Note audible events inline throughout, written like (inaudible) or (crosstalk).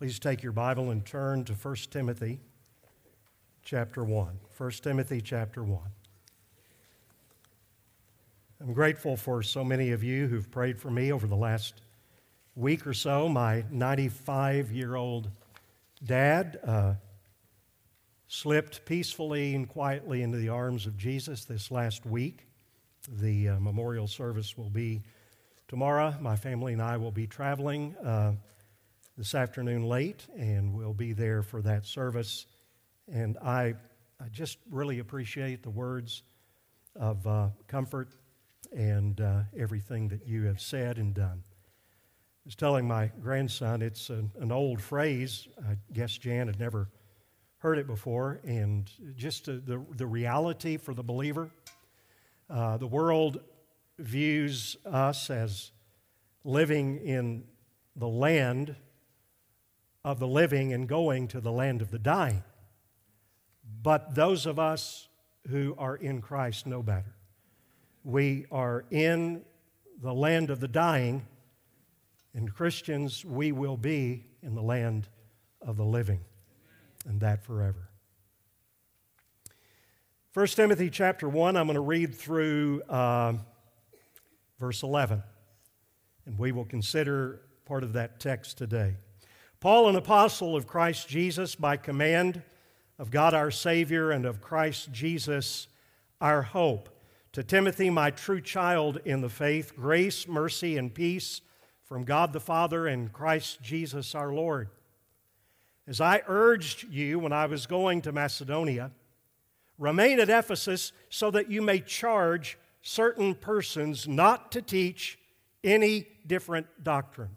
Please take your Bible and turn to 1 Timothy chapter 1. 1 Timothy chapter 1. I'm grateful for so many of you who've prayed for me over the last week or so. My 95 year old dad uh, slipped peacefully and quietly into the arms of Jesus this last week. The uh, memorial service will be tomorrow. My family and I will be traveling. Uh, this afternoon late, and we'll be there for that service. And I, I just really appreciate the words of uh, comfort and uh, everything that you have said and done. I was telling my grandson, it's an, an old phrase. I guess Jan had never heard it before, and just the, the reality for the believer. Uh, the world views us as living in the land of the living and going to the land of the dying. But those of us who are in Christ know better. We are in the land of the dying, and Christians, we will be in the land of the living, and that forever. 1 Timothy chapter 1, I'm going to read through uh, verse 11, and we will consider part of that text today. Paul, an apostle of Christ Jesus, by command of God our Savior and of Christ Jesus our hope. To Timothy, my true child in the faith, grace, mercy, and peace from God the Father and Christ Jesus our Lord. As I urged you when I was going to Macedonia, remain at Ephesus so that you may charge certain persons not to teach any different doctrine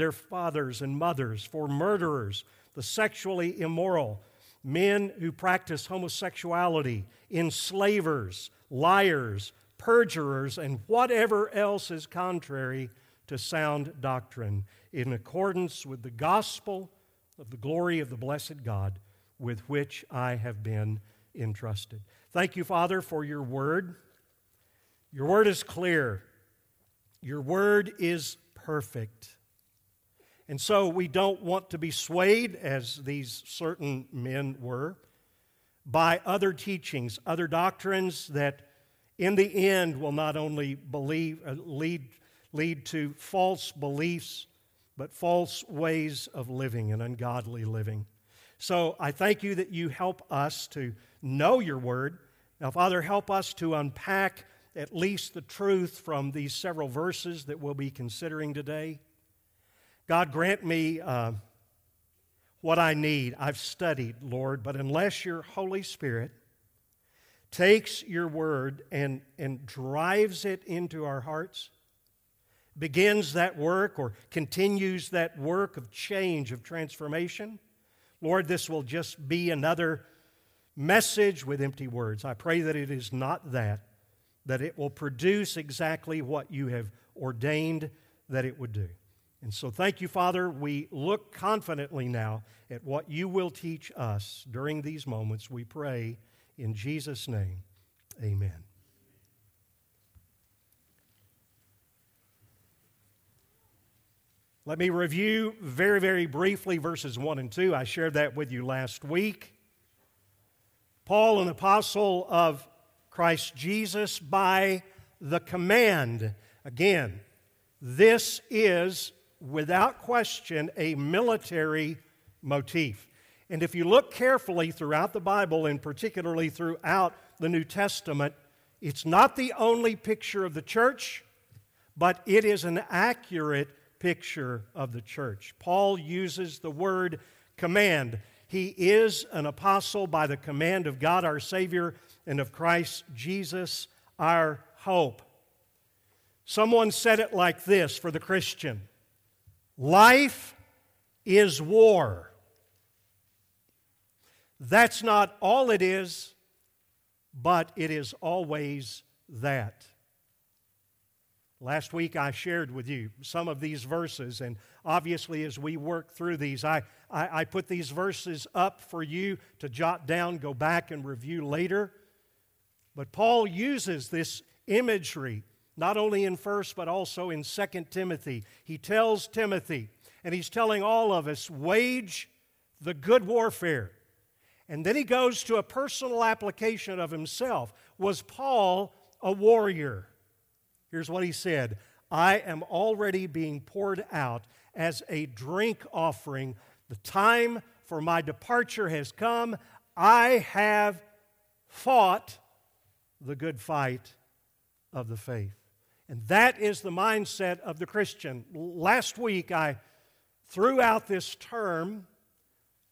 their fathers and mothers, for murderers, the sexually immoral, men who practice homosexuality, enslavers, liars, perjurers, and whatever else is contrary to sound doctrine, in accordance with the gospel of the glory of the blessed God with which I have been entrusted. Thank you, Father, for your word. Your word is clear, your word is perfect. And so we don't want to be swayed, as these certain men were, by other teachings, other doctrines that in the end will not only believe, uh, lead, lead to false beliefs, but false ways of living and ungodly living. So I thank you that you help us to know your word. Now, Father, help us to unpack at least the truth from these several verses that we'll be considering today. God, grant me uh, what I need. I've studied, Lord, but unless your Holy Spirit takes your word and, and drives it into our hearts, begins that work or continues that work of change, of transformation, Lord, this will just be another message with empty words. I pray that it is not that, that it will produce exactly what you have ordained that it would do. And so, thank you, Father. We look confidently now at what you will teach us during these moments. We pray in Jesus' name. Amen. Let me review very, very briefly verses 1 and 2. I shared that with you last week. Paul, an apostle of Christ Jesus, by the command. Again, this is without question, a military motif. And if you look carefully throughout the Bible, and particularly throughout the New Testament, it's not the only picture of the church, but it is an accurate picture of the church. Paul uses the word command. He is an apostle by the command of God our Savior and of Christ Jesus our hope. Someone said it like this for the Christian Life is war. That's not all it is, but it is always that. Last week I shared with you some of these verses, and obviously as we work through these, I, I, I, put these verses up for you to jot down, go back and review later. But Paul uses this imagery not only in 1st but also in 2nd Timothy. He tells Timothy, and he's telling all of us, wage the good warfare. And then he goes to a personal application of himself. Was Paul a warrior? Here's what he said I am already being poured out as a drink offering. The time for my departure has come. I have fought the good fight of the faith. And that is the mindset of the Christian. Last week I threw out this term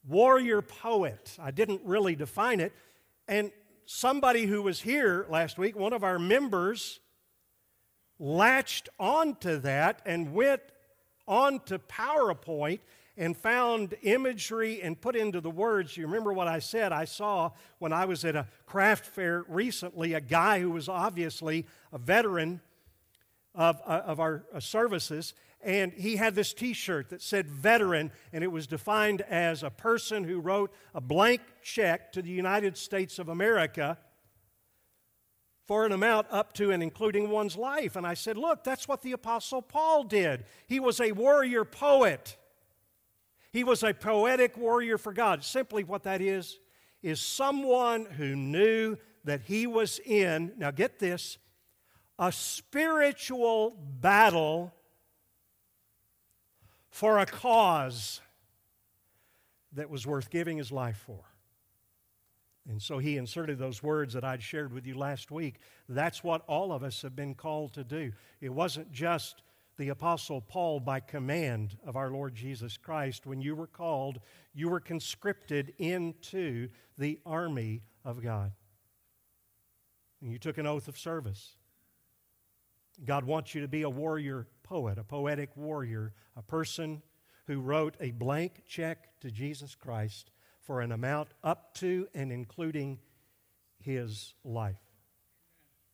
warrior poet. I didn't really define it. And somebody who was here last week, one of our members, latched onto that and went onto PowerPoint and found imagery and put into the words. You remember what I said? I saw when I was at a craft fair recently a guy who was obviously a veteran of, uh, of our uh, services, and he had this t shirt that said veteran, and it was defined as a person who wrote a blank check to the United States of America for an amount up to and including one's life. And I said, Look, that's what the Apostle Paul did. He was a warrior poet, he was a poetic warrior for God. Simply what that is, is someone who knew that he was in, now get this, a spiritual battle for a cause that was worth giving his life for. And so he inserted those words that I'd shared with you last week. That's what all of us have been called to do. It wasn't just the Apostle Paul by command of our Lord Jesus Christ. When you were called, you were conscripted into the army of God. And you took an oath of service. God wants you to be a warrior poet, a poetic warrior, a person who wrote a blank check to Jesus Christ for an amount up to and including his life.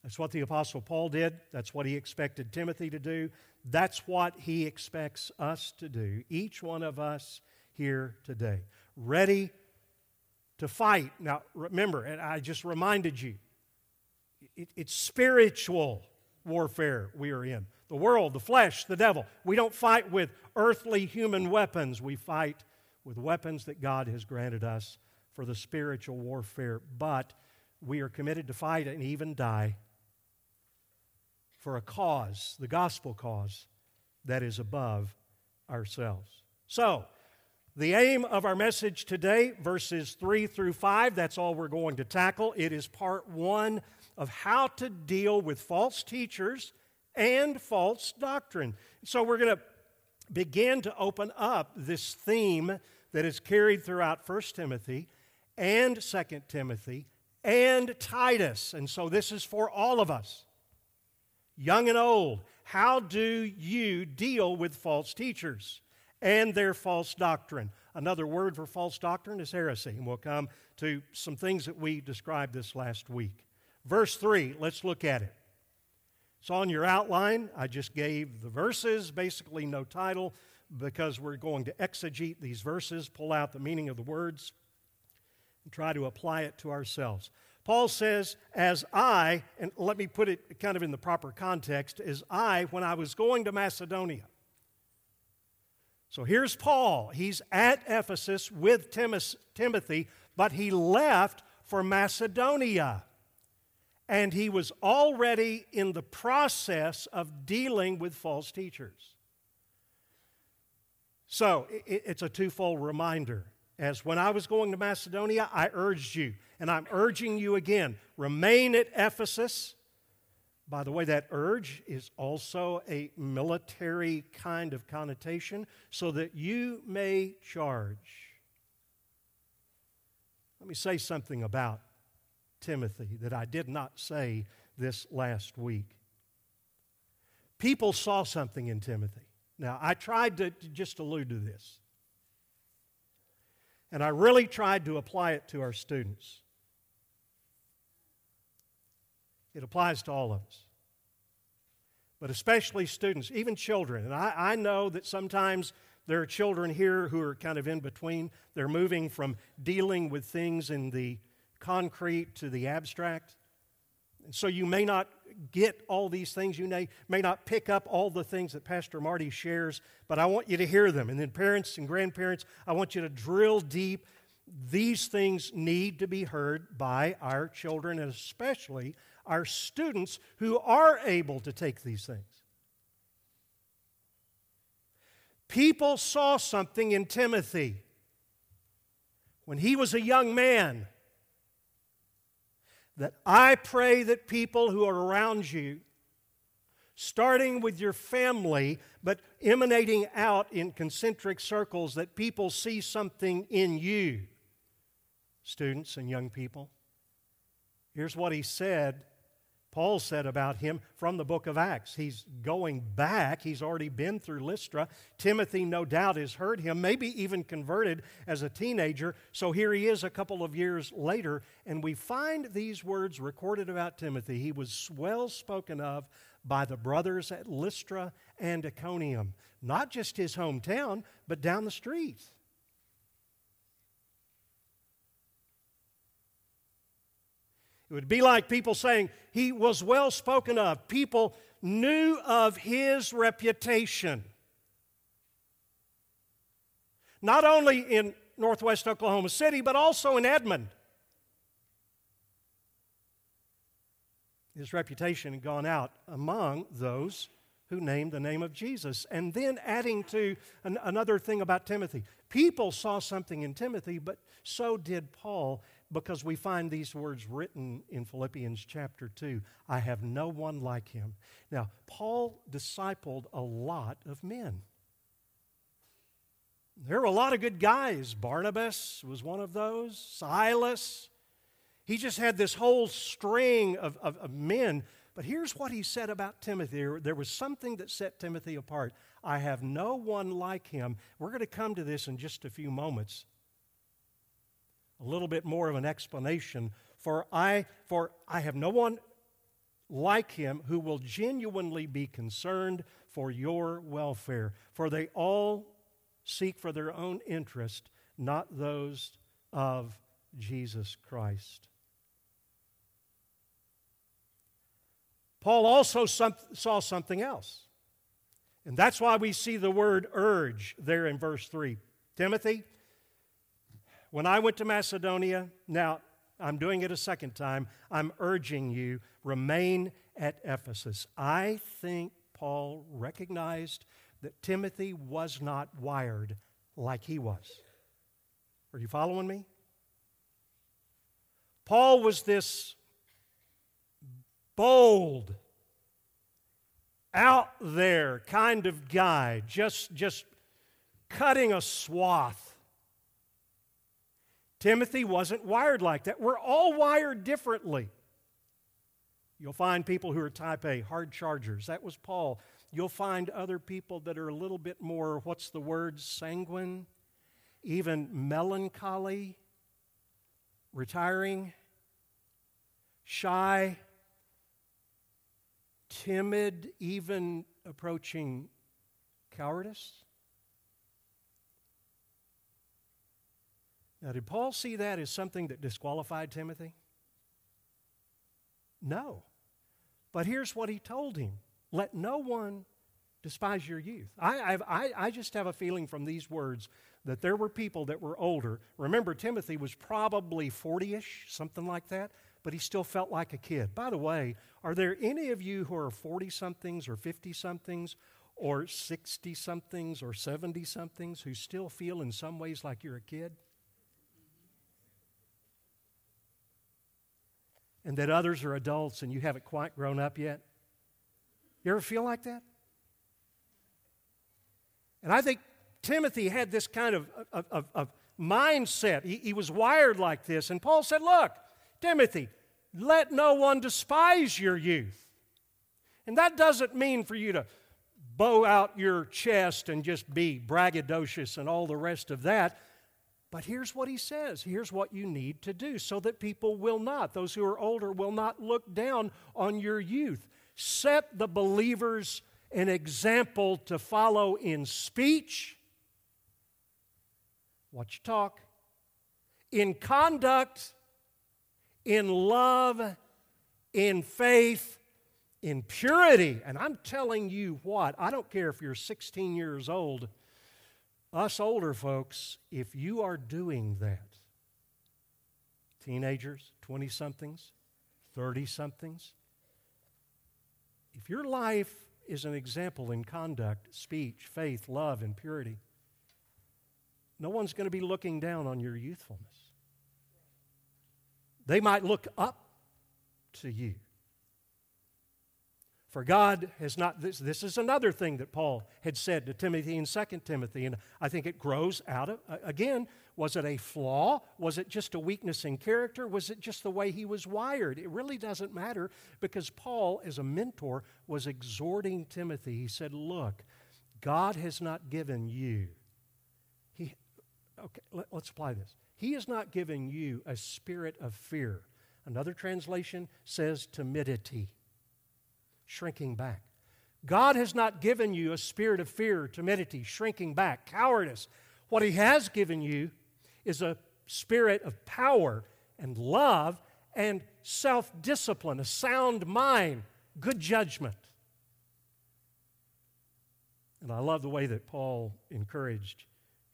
That's what the Apostle Paul did. That's what he expected Timothy to do. That's what he expects us to do, each one of us here today. Ready to fight. Now, remember, and I just reminded you, it, it's spiritual warfare we are in the world, the flesh, the devil. We don't fight with earthly human weapons. We fight with weapons that God has granted us for the spiritual warfare. But we are committed to fight and even die for a cause, the gospel cause, that is above ourselves. So, the aim of our message today, verses 3 through 5, that's all we're going to tackle. It is part one of how to deal with false teachers and false doctrine. So we're going to begin to open up this theme that is carried throughout 1 Timothy and 2 Timothy and Titus. And so this is for all of us, young and old. How do you deal with false teachers and their false doctrine? Another word for false doctrine is heresy. And we'll come to some things that we described this last week. Verse 3, let's look at it. It's on your outline. I just gave the verses, basically no title, because we're going to exegete these verses, pull out the meaning of the words, and try to apply it to ourselves. Paul says, As I, and let me put it kind of in the proper context, as I, when I was going to Macedonia. So here's Paul. He's at Ephesus with Timothy, but he left for Macedonia and he was already in the process of dealing with false teachers. So it's a twofold reminder. as when I was going to Macedonia, I urged you, and I'm urging you again remain at Ephesus. By the way, that urge is also a military kind of connotation, so that you may charge. Let me say something about Timothy that I did not say this last week. People saw something in Timothy. Now, I tried to, just allude to this. And I really tried to apply it to our students. It applies to all of us, but especially students, even children. And I, I know that sometimes there are children here who are kind of in between. They're moving from dealing with things in the concrete to the abstract. And so you may not get all these things. You may, may not pick up all the things that Pastor Marty shares, but I want you to hear them. And then, parents and grandparents, I want you to drill deep. These things need to be heard by our children and especially our students who are able to take these things. People saw something in Timothy when he was a young man that I pray that people who are around you, starting with your family, but emanating out in concentric circles, that people see something in you, students and young people. Here's what he said Paul said about him from the book of Acts. He's going back. He's already been through Lystra. Timothy, no doubt, has heard him, maybe even converted as a teenager. So here he is a couple of years later, and we find these words recorded about Timothy. He was well spoken of by the brothers at Lystra and Iconium, not just his hometown, but down the street. It would be like people saying he was well spoken of. People knew of his reputation. Not only in northwest Oklahoma City, but also in Edmond. His reputation had gone out among those who named the name of Jesus. And then adding to an, another thing about Timothy people saw something in Timothy, but so did Paul because we find these words written in Philippians chapter 2 I have no one like him. Now, Paul discipled a lot of men. There were a lot of good guys. Barnabas was one of those, Silas. He just had this whole string of, of, of men. But here's what he said about Timothy. There was something that set Timothy apart. I have no one like him. We're going to come to this in just a few moments a little bit more of an explanation. For I, for I have no one like him who will genuinely be concerned for your welfare. For they all seek for their own interest, not those of Jesus Christ. Paul also saw something else. And that's why we see the word urge there in verse 3. Timothy, when I went to Macedonia, now I'm doing it a second time, I'm urging you, remain at Ephesus. I think Paul recognized that Timothy was not wired like he was. Are you following me? Paul was this bold, out there kind of guy, just, just cutting a swath Timothy wasn't wired like that. We're all wired differently. You'll find people who are type A, hard chargers. That was Paul. You'll find other people that are a little bit more, what's the word, sanguine, even melancholy, retiring, shy, timid, even approaching cowardice. Now, did Paul see that as something that disqualified Timothy? No. But here's what he told him let no one despise your youth. I, I, I just have a feeling from these words that there were people that were older. Remember, Timothy was probably 40 ish, something like that, but he still felt like a kid. By the way, are there any of you who are 40 somethings or 50 somethings or 60 somethings or 70 somethings who still feel in some ways like you're a kid? And that others are adults and you haven't quite grown up yet? You ever feel like that? And I think Timothy had this kind of, of, of, of mindset. He, he was wired like this. And Paul said, Look, Timothy, let no one despise your youth. And that doesn't mean for you to bow out your chest and just be braggadocious and all the rest of that. But here's what he says. Here's what you need to do so that people will not, those who are older, will not look down on your youth. Set the believers an example to follow in speech, watch talk, in conduct, in love, in faith, in purity. And I'm telling you what, I don't care if you're 16 years old, us older folks, if you are doing that, teenagers, 20 somethings, 30 somethings, if your life is an example in conduct, speech, faith, love, and purity, no one's going to be looking down on your youthfulness. They might look up to you. For God has not, this, this is another thing that Paul had said to Timothy in 2 Timothy, and I think it grows out of, again, was it a flaw? Was it just a weakness in character? Was it just the way he was wired? It really doesn't matter because Paul, as a mentor, was exhorting Timothy. He said, Look, God has not given you, he, okay, let, let's apply this. He has not given you a spirit of fear. Another translation says timidity, shrinking back. God has not given you a spirit of fear, timidity, shrinking back, cowardice. What He has given you is a spirit of power and love and self discipline, a sound mind, good judgment. And I love the way that Paul encouraged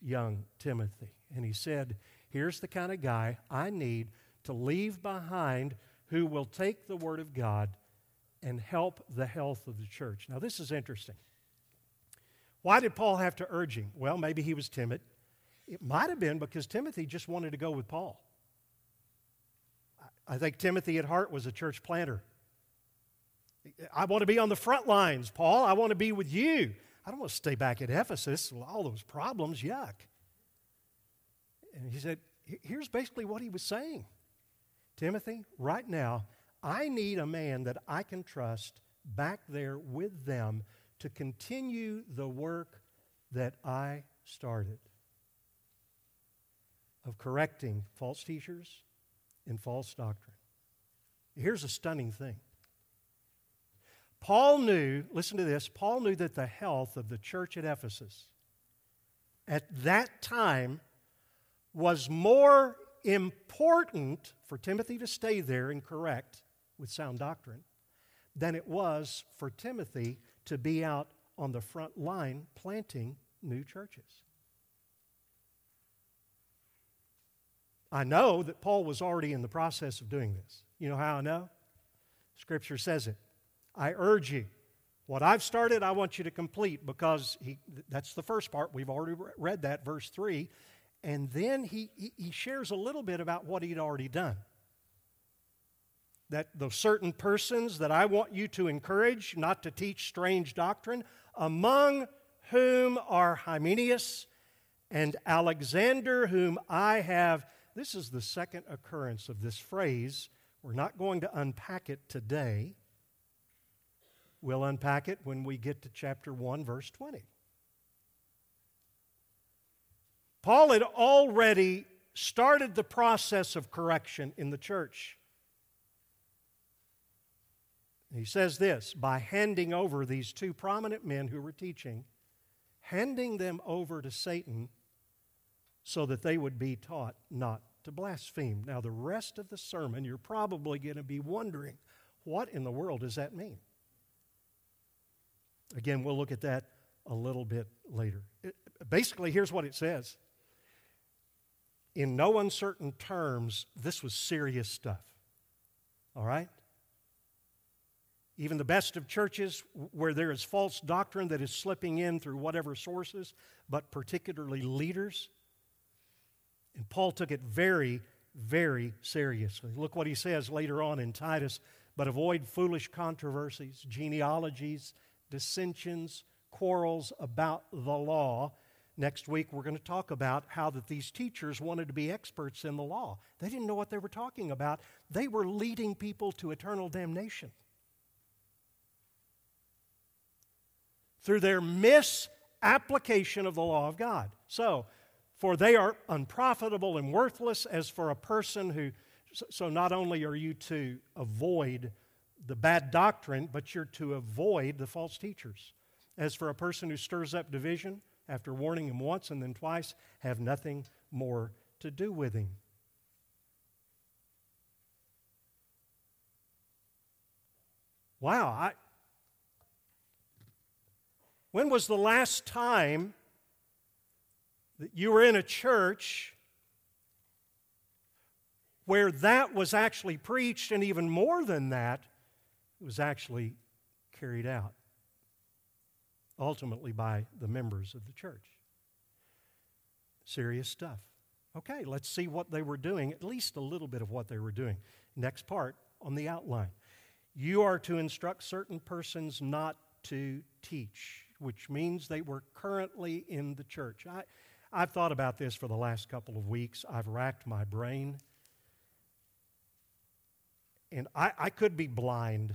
young Timothy. And he said, Here's the kind of guy I need to leave behind who will take the Word of God and help the health of the church. Now, this is interesting. Why did Paul have to urge him? Well, maybe he was timid. It might have been because Timothy just wanted to go with Paul. I think Timothy at heart was a church planter. I want to be on the front lines, Paul. I want to be with you. I don't want to stay back at Ephesus with all those problems. Yuck. And he said, here's basically what he was saying Timothy, right now, I need a man that I can trust back there with them to continue the work that I started of correcting false teachers and false doctrine. Here's a stunning thing. Paul knew, listen to this, Paul knew that the health of the church at Ephesus at that time was more important for Timothy to stay there and correct with sound doctrine than it was for Timothy to be out on the front line planting new churches. I know that Paul was already in the process of doing this. You know how I know? Scripture says it. I urge you, what I've started, I want you to complete because he, that's the first part. We've already read that, verse 3. And then he, he shares a little bit about what he'd already done. That those certain persons that I want you to encourage not to teach strange doctrine, among whom are Hymenaeus and Alexander, whom I have. This is the second occurrence of this phrase. We're not going to unpack it today. We'll unpack it when we get to chapter 1, verse 20. Paul had already started the process of correction in the church. He says this by handing over these two prominent men who were teaching, handing them over to Satan so that they would be taught not to blaspheme. Now, the rest of the sermon, you're probably going to be wondering what in the world does that mean? Again, we'll look at that a little bit later. It, basically, here's what it says in no uncertain terms, this was serious stuff. All right? Even the best of churches where there is false doctrine that is slipping in through whatever sources, but particularly leaders. And Paul took it very, very seriously. Look what he says later on in Titus but avoid foolish controversies, genealogies, dissensions, quarrels about the law. Next week, we're going to talk about how that these teachers wanted to be experts in the law. They didn't know what they were talking about. They were leading people to eternal damnation. Through their misapplication of the law of God. So, for they are unprofitable and worthless as for a person who. So, not only are you to avoid the bad doctrine, but you're to avoid the false teachers. As for a person who stirs up division, after warning him once and then twice, have nothing more to do with him. Wow, I, when was the last time that you were in a church where that was actually preached, and even more than that, it was actually carried out, ultimately by the members of the church. Serious stuff. Okay, let's see what they were doing, at least a little bit of what they were doing. Next part on the outline. You are to instruct certain persons not to teach, which means they were currently in the church. I, I've thought about this for the last couple of weeks. I've racked my brain. And I, I could be blind,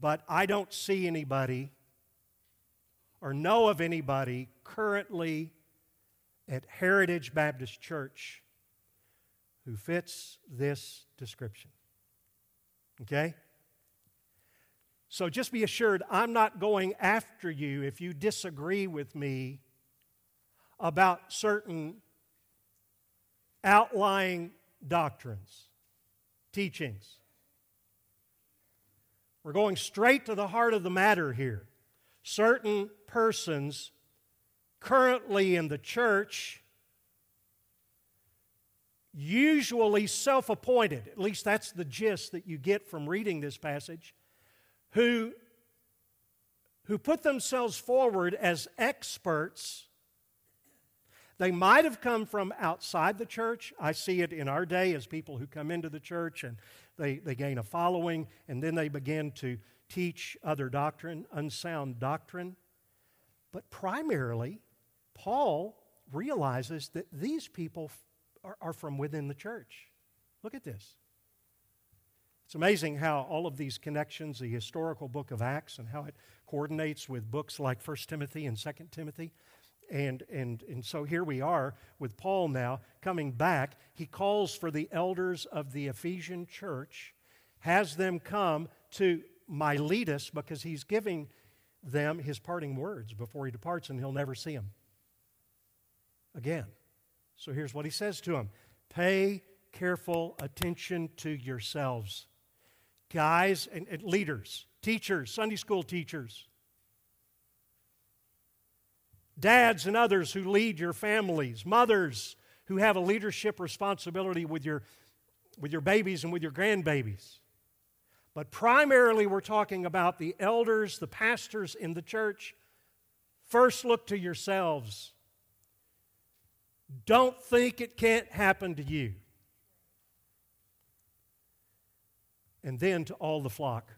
but I don't see anybody or know of anybody currently at Heritage Baptist Church who fits this description. Okay? So just be assured, I'm not going after you if you disagree with me about certain outlying doctrines, teachings. We're going straight to the heart of the matter here. Certain persons currently in the church, usually self appointed, at least that's the gist that you get from reading this passage who, who put themselves forward as experts. They might have come from outside the church. I see it in our day as people who come into the church and they, they gain a following and then they begin to teach other doctrine, unsound doctrine. But primarily, Paul realizes that these people are, are from within the church. Look at this. It's amazing how all of these connections, the historical book of Acts, and how it coordinates with books like 1 Timothy and 2 Timothy. And, and, and so here we are with Paul now coming back. He calls for the elders of the Ephesian church, has them come to Miletus because he's giving them his parting words before he departs and he'll never see them again. So here's what he says to them Pay careful attention to yourselves guys and, and leaders, teachers, Sunday school teachers, dads and others who lead your families, mothers who have a leadership responsibility with your, with your babies and with your grandbabies. But primarily, we're talking about the elders, the pastors in the church. First, look to yourselves. Don't think it can't happen to you. And then to all the flock,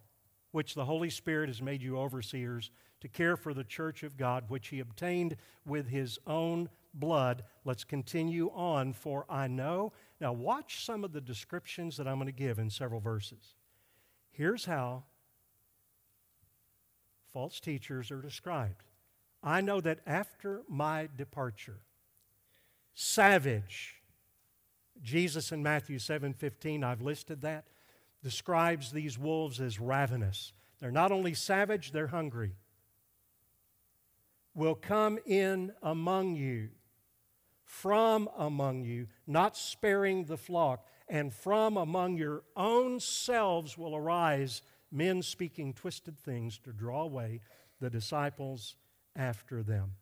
which the Holy Spirit has made you overseers to care for the church of God, which he obtained with his own blood. Let's continue on, for I know. Now, watch some of the descriptions that I'm going to give in several verses. Here's how false teachers are described. I know that after my departure, savage, Jesus in Matthew 7:15, I've listed that describes these wolves as ravenous. They're not only savage, they're hungry. Will come in among you, from among you, not sparing the flock, and from among your own selves will arise men speaking twisted things to draw away the disciples after them.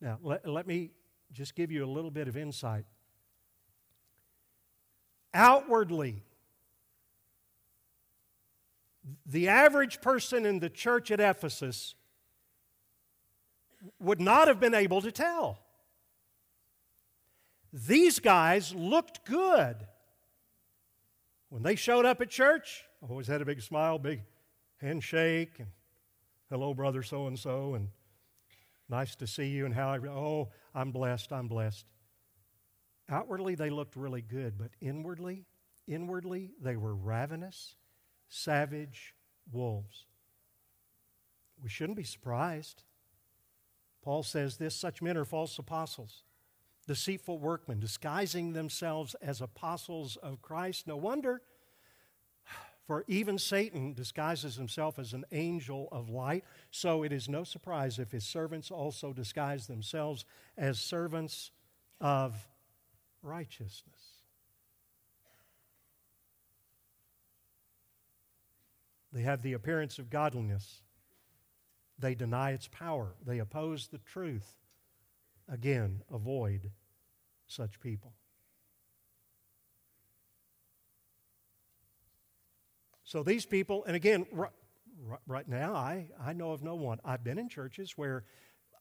Now, let, let me just give you a little bit of insight outwardly. The average person in the church at Ephesus would not have been able to tell. These guys looked good. When they showed up at church, always had a big smile, big handshake, and hello, brother so and so, and nice to see you, and how I, oh, I'm blessed, I'm blessed. Outwardly, they looked really good, but inwardly, inwardly, they were ravenous, savage wolves. We shouldn't be surprised. Paul says this such men are false apostles, deceitful workmen, disguising themselves as apostles of Christ. No wonder, for even Satan disguises himself as an angel of light. So it is no surprise if his servants also disguise themselves as servants of righteousness. They have the appearance of godliness. They deny its power. They oppose the truth. Again, avoid such people. So these people, and again, right, right now, I, I know of no one. I've been in churches where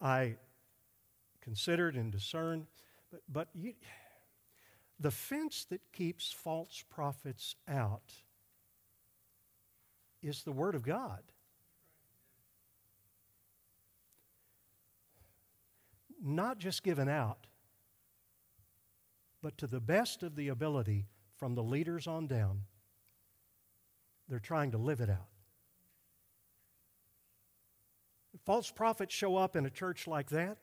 I considered and discerned, but, but you, the fence that keeps false prophets out is the Word of God. Not just given out, but to the best of the ability from the leaders on down, they're trying to live it out. False prophets show up in a church like that.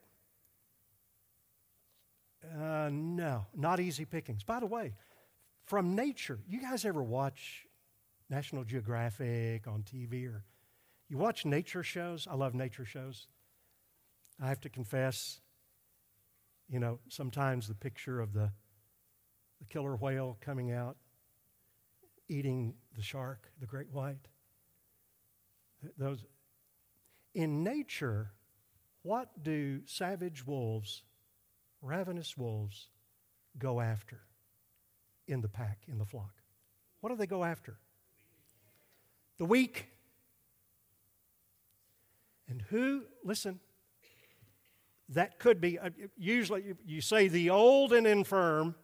Uh, no, not easy pickings. By the way, from nature, you guys ever watch National Geographic on TV or you watch nature shows? I love nature shows. I have to confess, you know, sometimes the picture of the, the killer whale coming out, eating the shark, the great white. Those in nature, what do savage wolves, ravenous wolves, go after in the pack, in the flock? What do they go after? the weak. And who, listen, that could be, uh, usually you say the old and infirm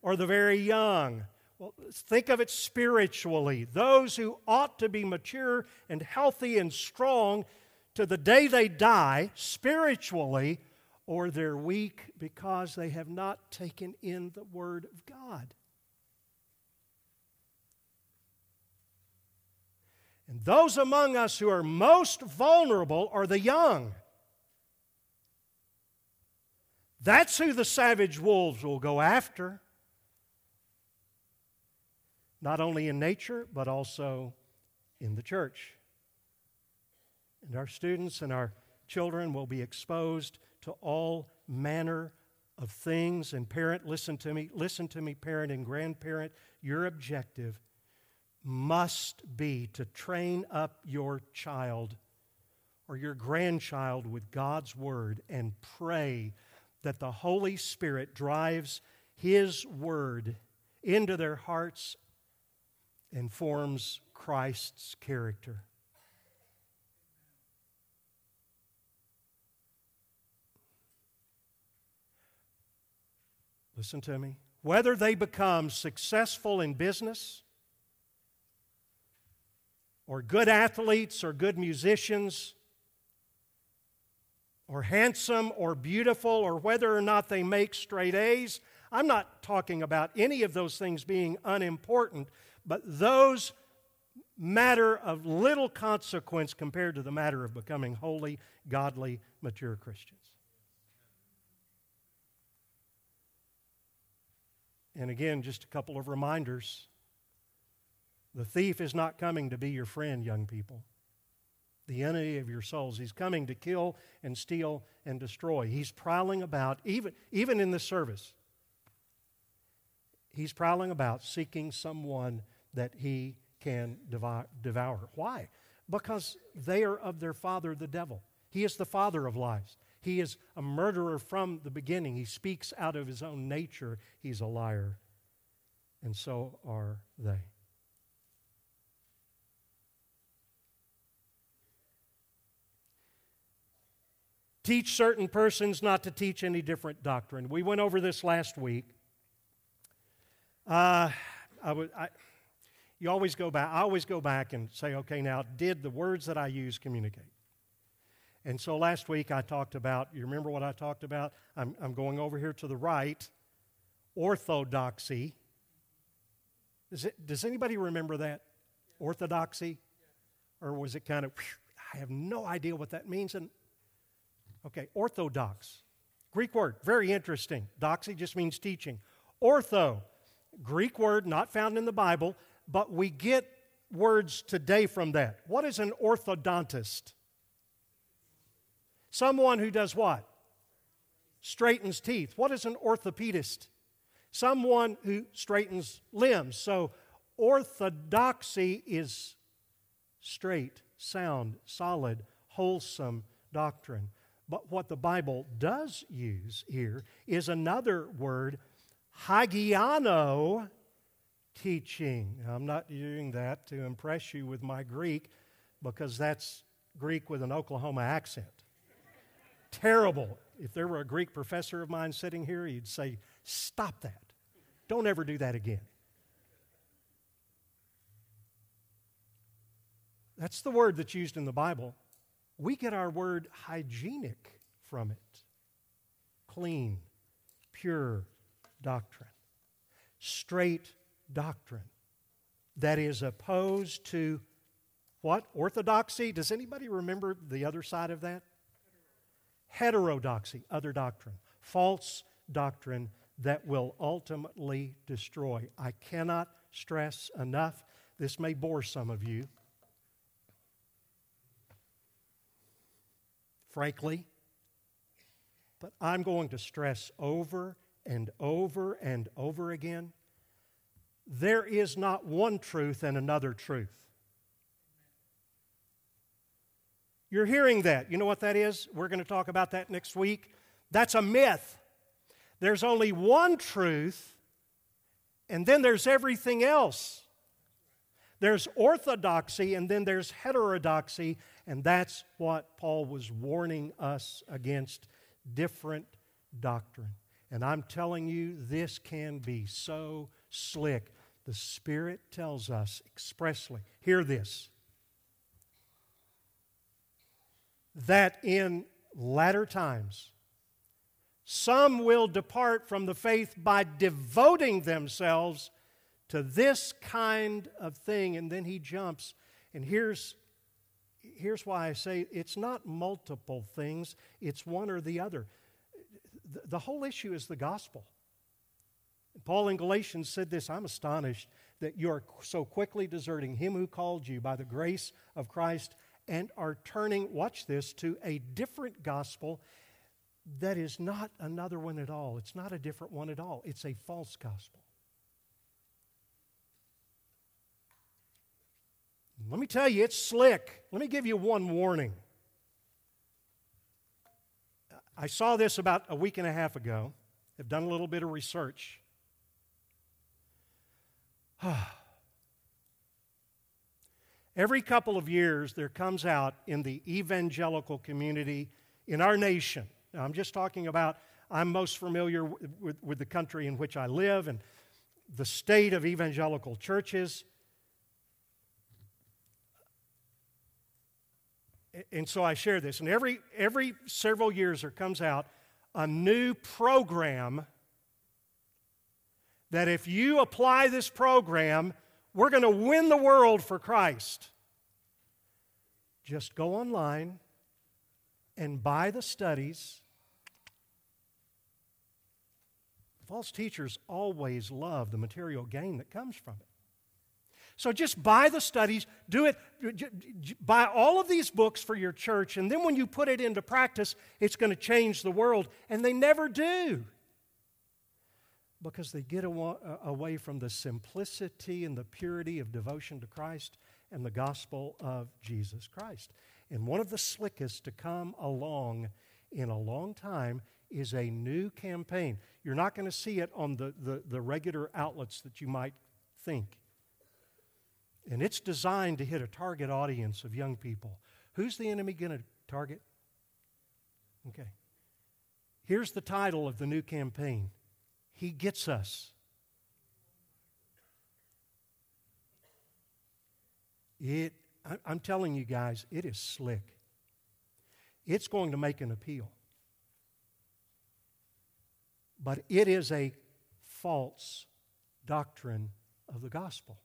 or the very young. Well, think of it spiritually. Those who ought to be mature and healthy and strong to the day they die spiritually, or they're weak because they have not taken in the Word of God. And those among us who are most vulnerable are the young. That's who the savage wolves will go after. Not only in nature, but also in the church. And our students and our children will be exposed to all manner of things. And parent, listen to me. Listen to me, parent and grandparent. Your objective must be to train up your child or your grandchild with God's Word and pray that the Holy Spirit drives His Word into their hearts and forms Christ's character. Listen to me. Whether they become successful in business, or good athletes or good musicians or handsome or beautiful or whether or not they make straight A's. I'm not talking about any of those things being unimportant, but those matter of little consequence compared to the matter of becoming holy, godly, mature Christians. And again, just a couple of reminders the thief is not coming to be your friend, young people. The enemy of your souls. He's coming to kill and steal and destroy. He's prowling about, even, even in the service. He's prowling about seeking someone that he can devour. Why? Because they are of their father, the devil. He is the father of lies. He is a murderer from the beginning. He speaks out of his own nature. He's a liar. And so are they. teach certain persons not to teach any different doctrine. We went over this last week. Uh, I would, you always go back, I always go back and say, okay, now, did the words that I use communicate? And so last week I talked about, you remember what I talked about? I'm, I'm going over here to the right, orthodoxy. It, does anybody remember that? Orthodoxy? Or was it kind of, I have no idea what that means. And okay, orthodox. Greek word, very interesting. Doxy just means teaching. Ortho, Greek word not found in the Bible, but we get words today from that. What is an orthodontist? Someone who does what? Straightens teeth. What is an orthopedist? Someone who straightens limbs. So, orthodoxy is straight, sound, solid, wholesome doctrine. But what the Bible does use here is another word, hagiano teaching. I'm not doing that to impress you with my Greek because that's Greek with an Oklahoma accent. Terrible. If there were a Greek professor of mine sitting here, he'd say, Stop that. Don't ever do that again. That's the word that's used in the Bible. We get our word hygienic from it clean, pure doctrine, straight doctrine that is opposed to what? Orthodoxy? Does anybody remember the other side of that? Heterodoxy, other doctrine. False doctrine that will ultimately destroy. I cannot stress enough. This may bore some of you. Frankly, but I'm going to stress over and over and over again there is not one truth and another truth. You're hearing that. You know what that is? We're going to talk about that next week. That's a myth. There's only one truth, and then there's everything else. There's orthodoxy, and then there's heterodoxy, and that's what Paul was warning us against different doctrine. And I'm telling you, this can be so slick. The Spirit tells us expressly hear this that in latter times, some will depart from the faith by devoting themselves to this kind of thing. And then he jumps. And here's, here's why I say it's not multiple things, it's one or the other. The, whole issue is the gospel. Paul in Galatians said this I'm astonished that you are so quickly deserting him who called you by the grace of Christ and are turning, watch this, to a different gospel that is not another one at all. It's not a different one at all. It's a false gospel. Let me tell you, it's slick. Let me give you one warning. I saw this about a week and a half ago. I've done a little bit of research. (sighs) Every couple of years, there comes out in the evangelical community in our nation. Now, I'm just talking about, I'm most familiar with, with, with, the country in which I live and the state of evangelical churches. And so I share this. And every, every several years, there comes out a new program that if you apply this program, we're going to win the world for Christ. Just go online and buy the studies. False teachers always love the material gain that comes from it. So just buy the studies, do it, buy all of these books for your church, and then when you put it into practice, it's going to change the world. And they never do because they get uh, away from the simplicity and the purity of devotion to Christ and the gospel of Jesus Christ. And one of the slickest to come along in a long time is a new campaign. You're not going to see it on the, the, the, regular outlets that you might think. And it's designed to hit a target audience of young people. Who's the enemy going to target? Okay. Here's the title of the new campaign He Gets Us. It, I'm telling you guys, it is slick. It's going to make an appeal. But it is a false doctrine of the gospel.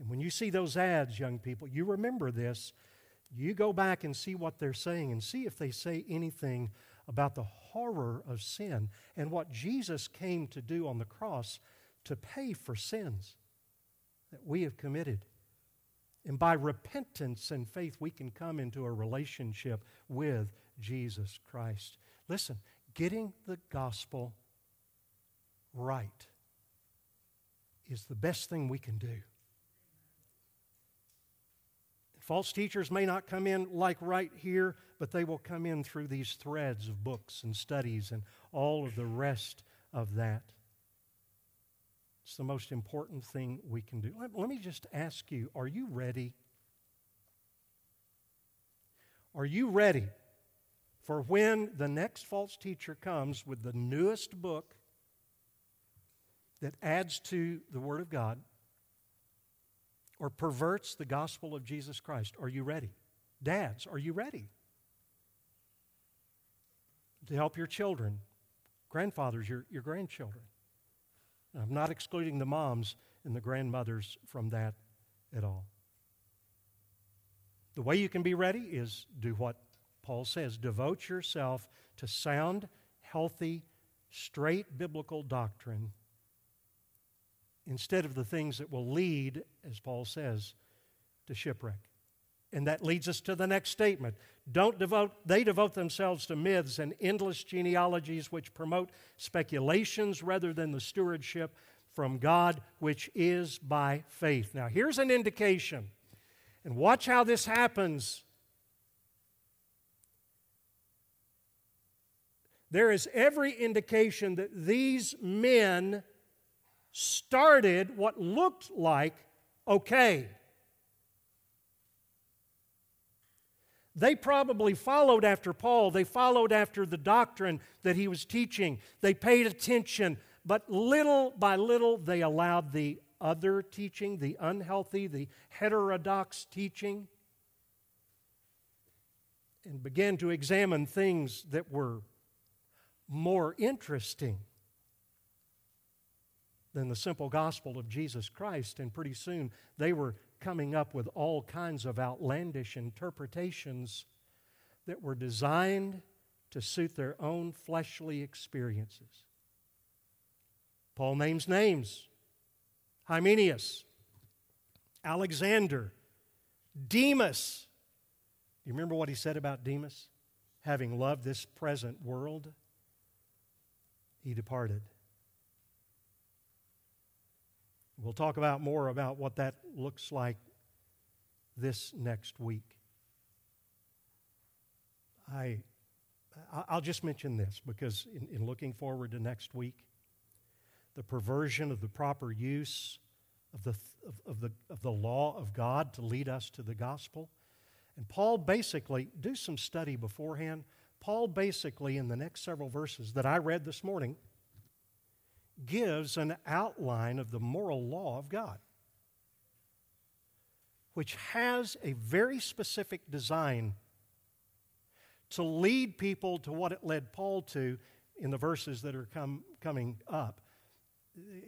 And when you see those ads, young people, you remember this. You go back and see what they're saying and see if they say anything about the horror of sin and what Jesus came to do on the cross to pay for sins that we have committed. And by repentance and faith, we can come into a relationship with Jesus Christ. Listen, getting the gospel right is the best thing we can do. False teachers may not come in like right here, but they will come in through these threads of books and studies and all of the rest of that. It's the most important thing we can do. Let, let me just ask you are you ready? Are you ready for when the next false teacher comes with the newest book that adds to the Word of God? Or perverts the gospel of Jesus Christ. Are you ready? Dads, are you ready? To help your children, grandfathers, your, your grandchildren. I'm not excluding the moms and the grandmothers from that at all. The way you can be ready is do what Paul says devote yourself to sound, healthy, straight biblical doctrine instead of the things that will lead, as Paul says, to shipwreck. And that leads us to the next statement. Don't devote, they devote themselves to myths and endless genealogies which promote speculations rather than the stewardship from God, which is by faith. Now, here's an indication. And watch how this happens. There is every indication that these men started what looked like okay. They probably followed after Paul. They followed after the doctrine that he was teaching. They paid attention, but little by little they allowed the other teaching, the unhealthy, the heterodox teaching, and began to examine things that were more interesting than the simple gospel of Jesus Christ. And pretty soon they were coming up with all kinds of outlandish interpretations that were designed to suit their own fleshly experiences. Paul names names Hymenaeus, Alexander, Demas. You remember what he said about Demas? Having loved this present world, he departed. We'll talk about more about what that looks like this next week. I, I'll just mention this because in, in looking forward to next week, the perversion of the proper use of the, of, of, the, of the law of God to lead us to the gospel. And Paul basically, do some study beforehand. Paul basically, in the next several verses that I read this morning, gives an outline of the moral law of God, which has a very specific design to lead people to what it led Paul to in the verses that are come, coming up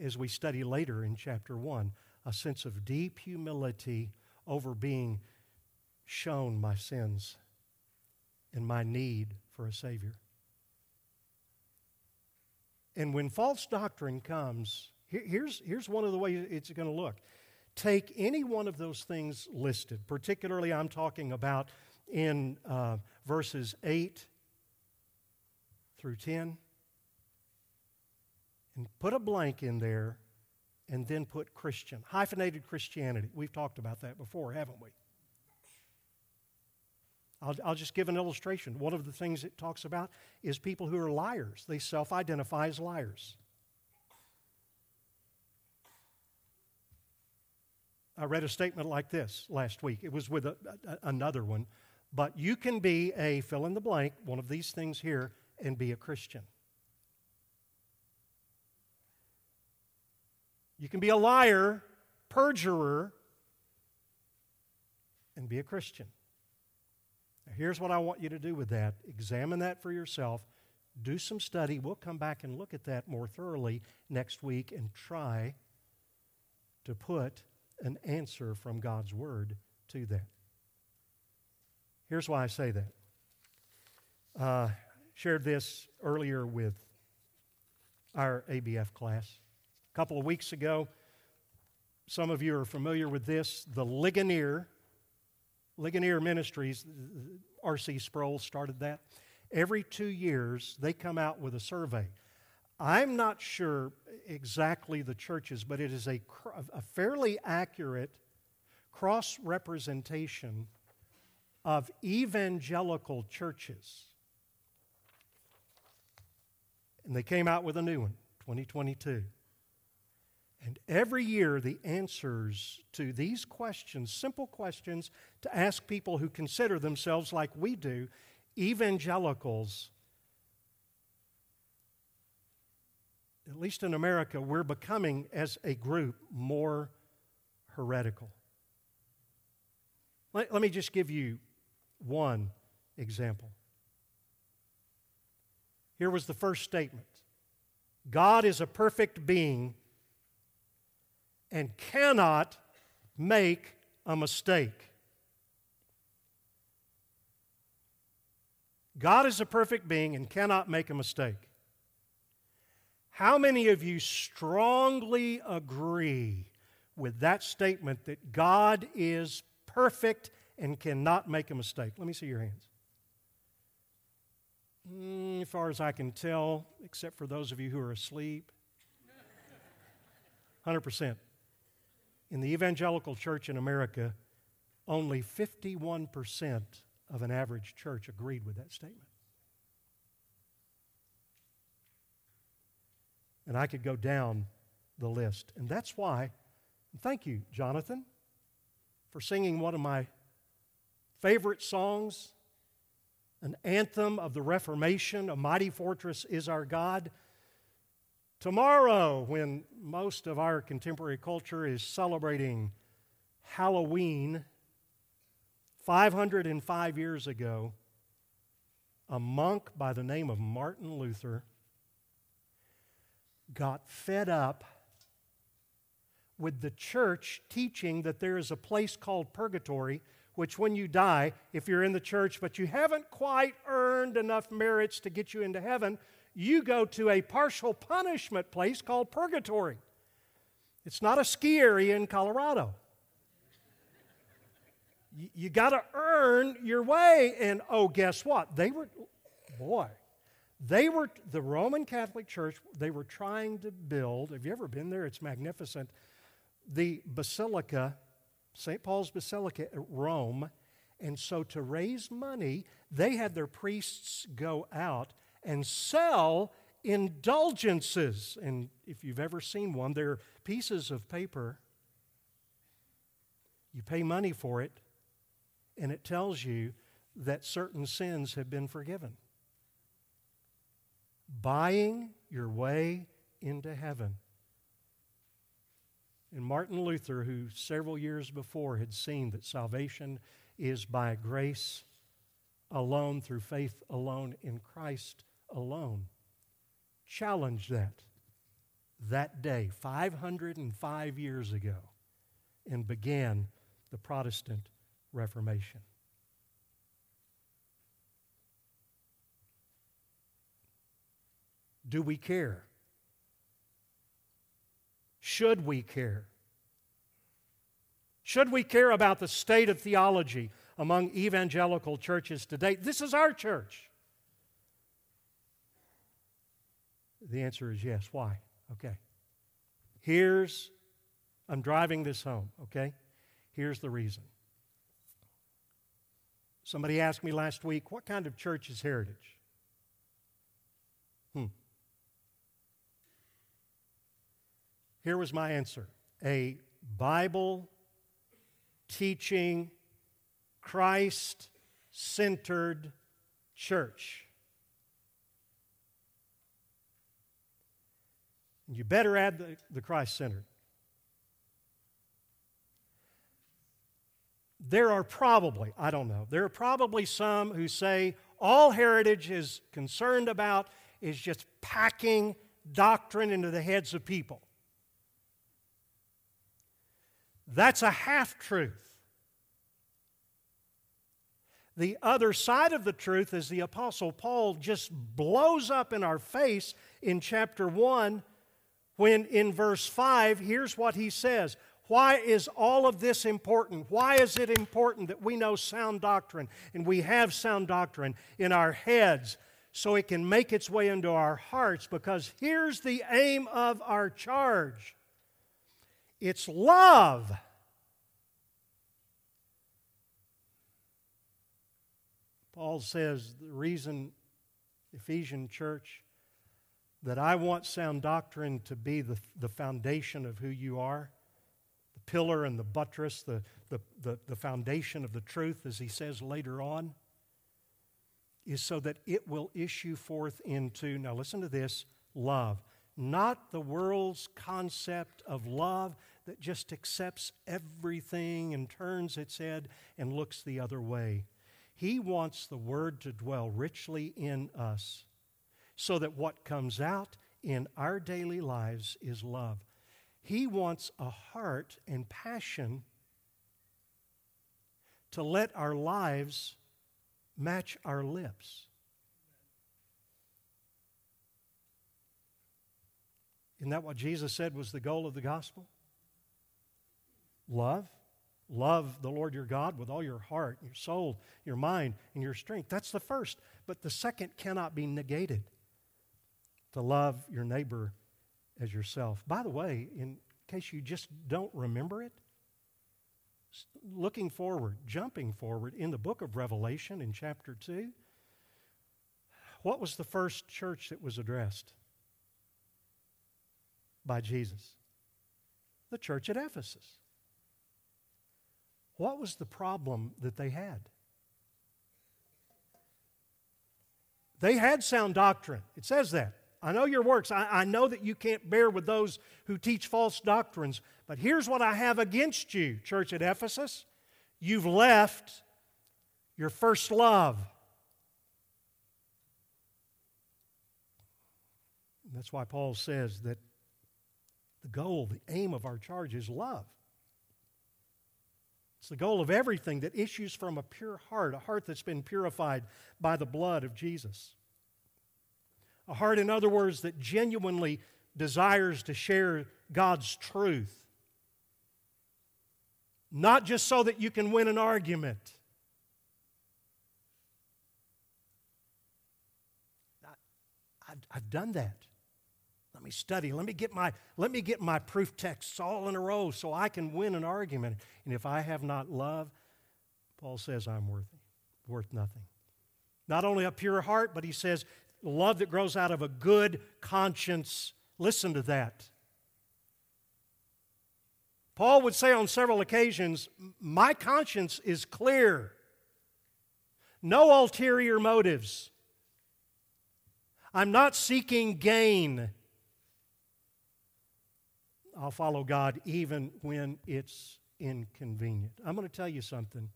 as we study later in chapter 1 a sense of deep humility over being shown my sins and my need for a Savior. And when false doctrine comes, here's, here's one of the ways it's going to look. Take any one of those things listed, particularly I'm talking about in uh, verses 8 through 10, and put a blank in there and then put Christian, hyphenated Christianity. We've talked about that before, haven't we? I'll, I'll, just give an illustration. One of the things it talks about is people who are liars. They self identify as liars. I read a statement like this last week. It was with a, a, another one, But you can be a fill in the blank, one of these things here, and be a Christian. You can be a liar, perjurer, and be a Christian. Now, here's what I want you to do with that examine that for yourself, do some study. We'll come back and look at that more thoroughly next week and try to put an answer from God's Word to that. Here's why I say that. Uh, shared this earlier with our ABF class. A couple of weeks ago, some of you are familiar with this. The Ligonier, Ligonier Ministries, uh, uh, R.C. Sproul started that. Every two years, they come out with a survey. I'm not sure exactly the churches, but it is a, a fairly accurate cross representation of evangelical churches. And they came out with a new one, 2022. And every year, the answers to these questions, simple questions to ask people who consider themselves like we do, evangelicals, at least in America, we're becoming, as a group, more heretical. Let, let me just give you one example. Here was the first statement God is a perfect being and cannot make a mistake. God is a perfect being and cannot make a mistake. How many of you strongly agree with that statement that God is perfect and cannot make a mistake? Let me see your hands. Mm, as far as I can tell, except for those of you who are asleep, (laughs) 100%. In the evangelical church in America, only 51% of an average church agreed with that statement. And I could go down the list. And that's why, thank you, Jonathan, for singing one of my favorite songs, an anthem of the Reformation, A Mighty Fortress is Our God. Tomorrow, when most of our contemporary culture is celebrating Halloween, 505 years ago, a monk by the name of Martin Luther got fed up with the church teaching that there is a place called purgatory, which when you die, if you're in the church but you haven't quite earned enough merits to get you into heaven, you go to a partial punishment place called purgatory. It's not a ski area in Colorado. you, got to earn your way. And oh, guess what? They were, boy, they were, the Roman Catholic Church, they were trying to build, have you ever been there? It's magnificent. The Basilica, St. Paul's Basilica at Rome. And so to raise money, they had their priests go out and sell indulgences. And if you've ever seen one, they're pieces of paper. You pay money for it, and it tells you that certain sins have been forgiven buying your way into heaven. And Martin Luther, who several years before had seen that salvation is by grace alone, through faith alone, in Christ alone, challenged that that day, 505 years ago, and began the Protestant Reformation. Do we care? Should we care? Should we care about the state of theology among evangelical churches today? This is our church. The answer is yes. Why? Okay. Here's, I'm driving this home, okay? Here's the reason. Somebody asked me last week, what kind of church is Heritage? Hmm. Here was my answer a Bible teaching, Christ centered church. You better add the, the Christ centered. There are probably, I don't know, there are probably some who say all heritage is concerned about is just packing doctrine into the heads of people. That's a half truth. The other side of the truth is the Apostle Paul just blows up in our face in chapter 1 when in verse 5, here's what he says Why is all of this important? Why is it important that we know sound doctrine and we have sound doctrine in our heads so it can make its way into our hearts? Because here's the aim of our charge it's love. Paul says the reason Ephesian church that I want sound doctrine to be the, the foundation of who you are, the pillar and the buttress, the, the, the, the foundation of the truth, as he says later on, is so that it will issue forth into, now listen to this, love. Not the world's concept of love that just accepts everything and turns its head and looks the other way. He wants the Word to dwell richly in us so that what comes out in our daily lives is love. He wants a heart and passion to let our lives match our lips. Isn't that what Jesus said was the goal of the gospel? Love. Love the Lord your God with all your heart, your soul, your mind, and your strength. That's the first. But the second cannot be negated to love your neighbor as yourself. By the way, in case you just don't remember it, looking forward, jumping forward in the book of Revelation in chapter 2, what was the first church that was addressed by Jesus? The church at Ephesus. What was the problem that they had? They had sound doctrine. It says that. I know your works. I, I, know that you can't bear with those who teach false doctrines. But here's what I have against you, church at Ephesus. You've left your first love. And that's why Paul says that the goal, the aim of our charge is love. It's the goal of everything that issues from a pure heart, a heart that's been purified by the blood of Jesus. A heart, in other words, that genuinely desires to share God's truth. Not just so that you can win an argument. I've done that. Let me study. Let me get my, let me get my proof texts all in a row so I can win an argument. And if I have not love, Paul says I'm worthy, worth nothing. Not only a pure heart, but he says love that grows out of a good conscience. Listen to that. Paul would say on several occasions, My conscience is clear. No ulterior motives. I'm not seeking gain. I'll follow God even when it's inconvenient. I'm going to tell you something.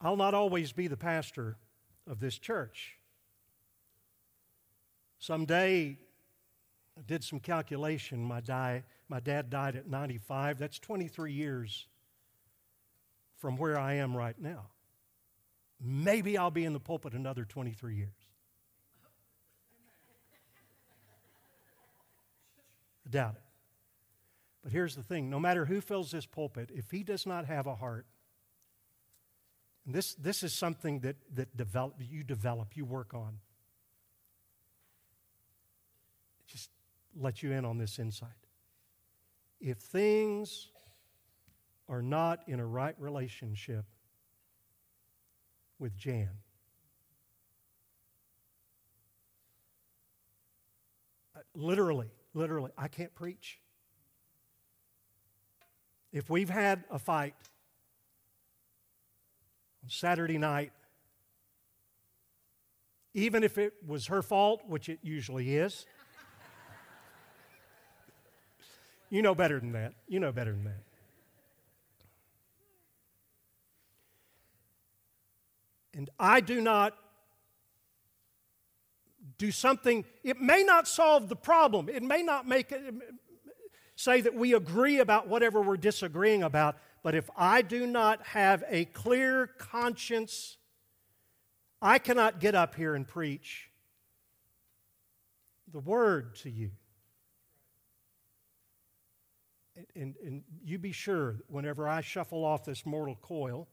I'll not always be the pastor of this church. Someday, I did some calculation. My, die, my dad died at 95. That's 23 years from where I am right now. Maybe I'll be in the pulpit another 23 years. I doubt it. But here's the thing no matter who fills this pulpit, if he does not have a heart and this, this is something that, that develop, you develop, you work on. Just let you in on this insight. If things are not in a right relationship with Jan, uh, literally, literally, I can't preach. If we've had a fight on Saturday night, even if it was her fault, which it usually is, (laughs) you know better than that. You know better than that. And I do not do something, it may not solve the problem. It may not make it, say that we agree about whatever we're disagreeing about, but if I do not have a clear conscience, I cannot get up here and preach the word to you. And, and, you be sure whenever I shuffle off this mortal coil,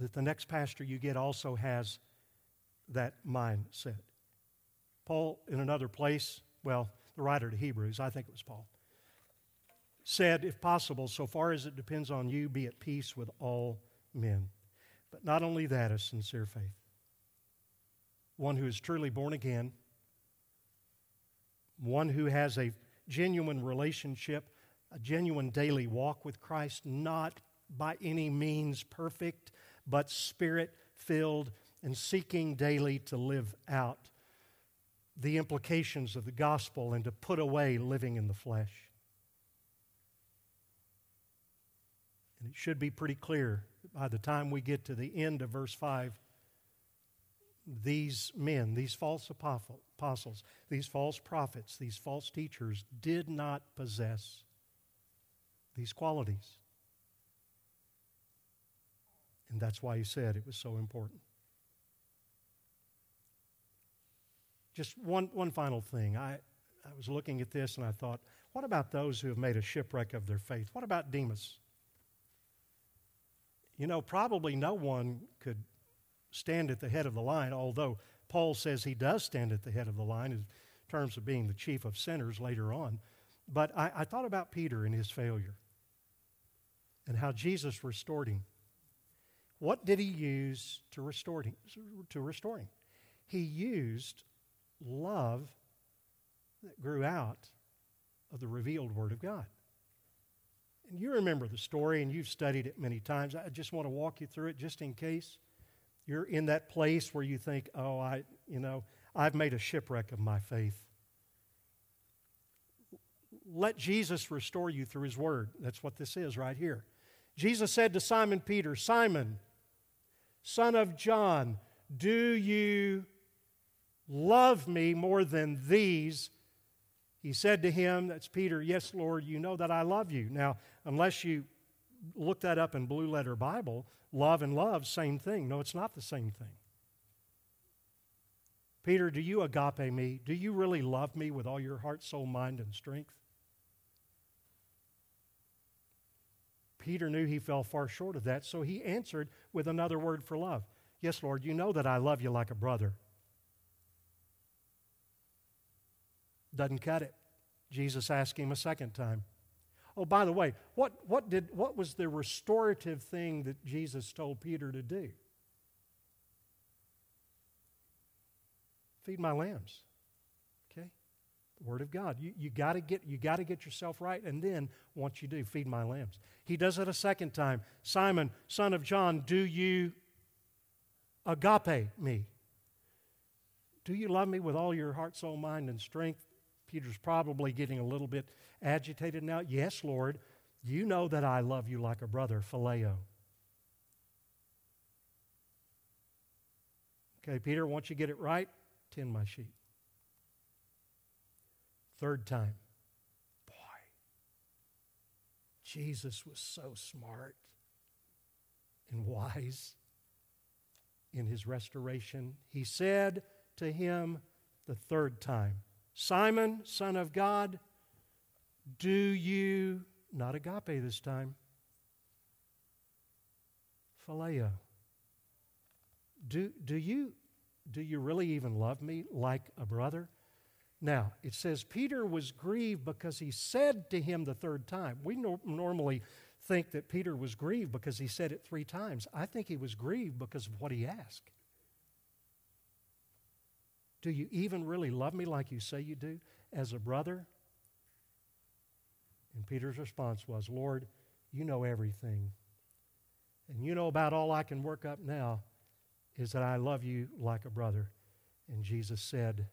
that the next pastor you get also has that mindset. Paul, in another place, well, the writer to Hebrews, I think it was Paul, said, if possible, so far as it depends on you, be at peace with all men. But not only that, a sincere faith. One who is truly born again, one who has a genuine relationship, a genuine daily walk with Christ, not by any means perfect, but spirit filled and seeking daily to live out the implications of the gospel and to put away living in the flesh. And it should be pretty clear by the time we get to the end of verse 5, these men, these false apostles, these false prophets, these false teachers did not possess these qualities. And that's why he said it was so important. Just one, one final thing. I, I was looking at this and I thought, what about those who have made a shipwreck of their faith? What about Demas? You know, probably no one could stand at the head of the line, although Paul says he does stand at the head of the line in terms of being the chief of sinners later on. But I, I thought about Peter and his failure and how Jesus restored him. What did he use to restore him? To restore him? He used love that grew out of the revealed Word of God. And you remember the story and you've studied it many times. I just want to walk you through it just in case you're in that place where you think, oh, I, you know, I've made a shipwreck of my faith. Let Jesus restore you through His Word. That's what this is right here. Jesus said to Simon Peter, Simon, son of John, do you love me more than these? He said to him, That's Peter, Yes, Lord, you know that I love you. Now, unless you look that up in Blue Letter Bible, love and love, same thing. No, it's not the same thing. Peter, do you agape me? Do you really love me with all your heart, soul, mind, and strength? Peter knew he fell far short of that, so he answered with another word for love. Yes, Lord, you know that I love you like a brother. Doesn't cut it. Jesus asked him a second time. Oh, by the way, what, what, did, what was the restorative thing that Jesus told Peter to do? Feed my lambs. Okay? The Word of God. You, you got to get you got to get yourself right, and then once you do, feed my lambs. He does it a second time. Simon, son of John, do you agape me? Do you love me with all your heart, soul, mind, and strength? Peter's probably getting a little bit agitated now. Yes, Lord, you know that I love you like a brother, phileo. Okay, Peter, once you get it right, tend my sheep. Third time. Boy, Jesus was so smart and wise in his restoration. He said to him the third time, Simon, son of God, do you, not agape this time, phileo, do, do, you, do you really even love me like a brother? Now, it says Peter was grieved because he said to him the third time. We no- normally think that Peter was grieved because he said it three times. I think he was grieved because of what he asked. Do you even really love me like you say you do as a brother? And Peter's response was, Lord, you know everything. And you know about all I can work up now is that I love you like a brother. And Jesus said,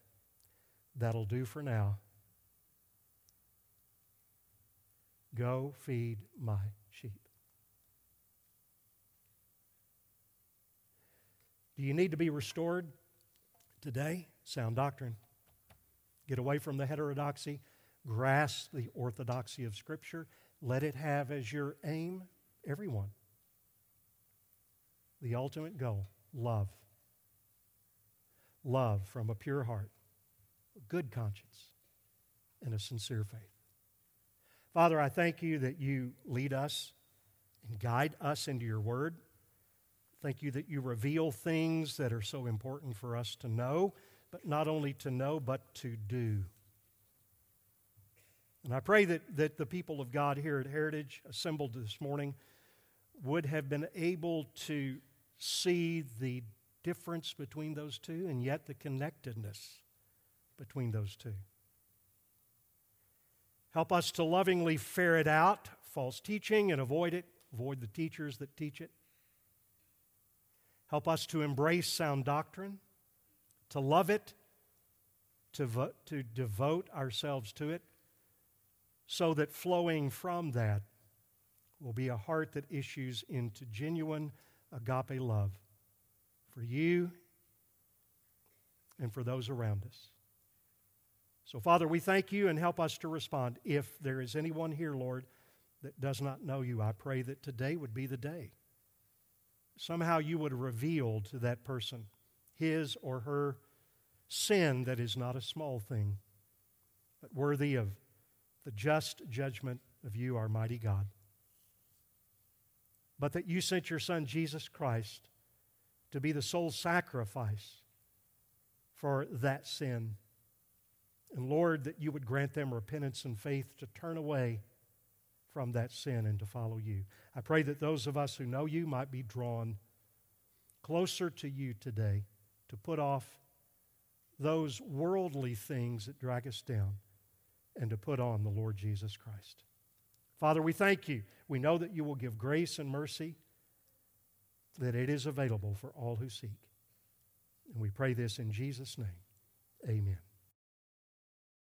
That'll do for now. Go feed my sheep. Do you need to be restored today? Sound doctrine. Get away from the heterodoxy, grasp the orthodoxy of Scripture, let it have as your aim everyone. The ultimate goal love. Love from a pure heart, a good conscience, and a sincere faith. Father, I thank you that you lead us and guide us into your word. Thank you that you reveal things that are so important for us to know, but not only to know, but to do. And I pray that, that the people of God here at Heritage, assembled this morning, would have been able to see the difference between those two and yet the connectedness between those two. Help us to lovingly ferret out false teaching and avoid it, avoid the teachers that teach it. Help us to embrace sound doctrine, to love it, to, vo- to devote ourselves to it, so that flowing from that will be a heart that issues into genuine agape love for you and for those around us. So, Father, we thank you and help us to respond. If there is anyone here, Lord, that does not know you, I pray that today would be the day. Somehow you would reveal to that person his or her sin that is not a small thing, but worthy of the just judgment of you, our mighty God. But that you sent your Son, Jesus Christ, to be the sole sacrifice for that sin. And Lord, that you would grant them repentance and faith to turn away from that sin and to follow you. I pray that those of us who know you might be drawn closer to you today to put off those worldly things that drag us down and to put on the Lord Jesus Christ. Father, we thank you. We know that you will give grace and mercy, that it is available for all who seek. And we pray this in Jesus' name. Amen.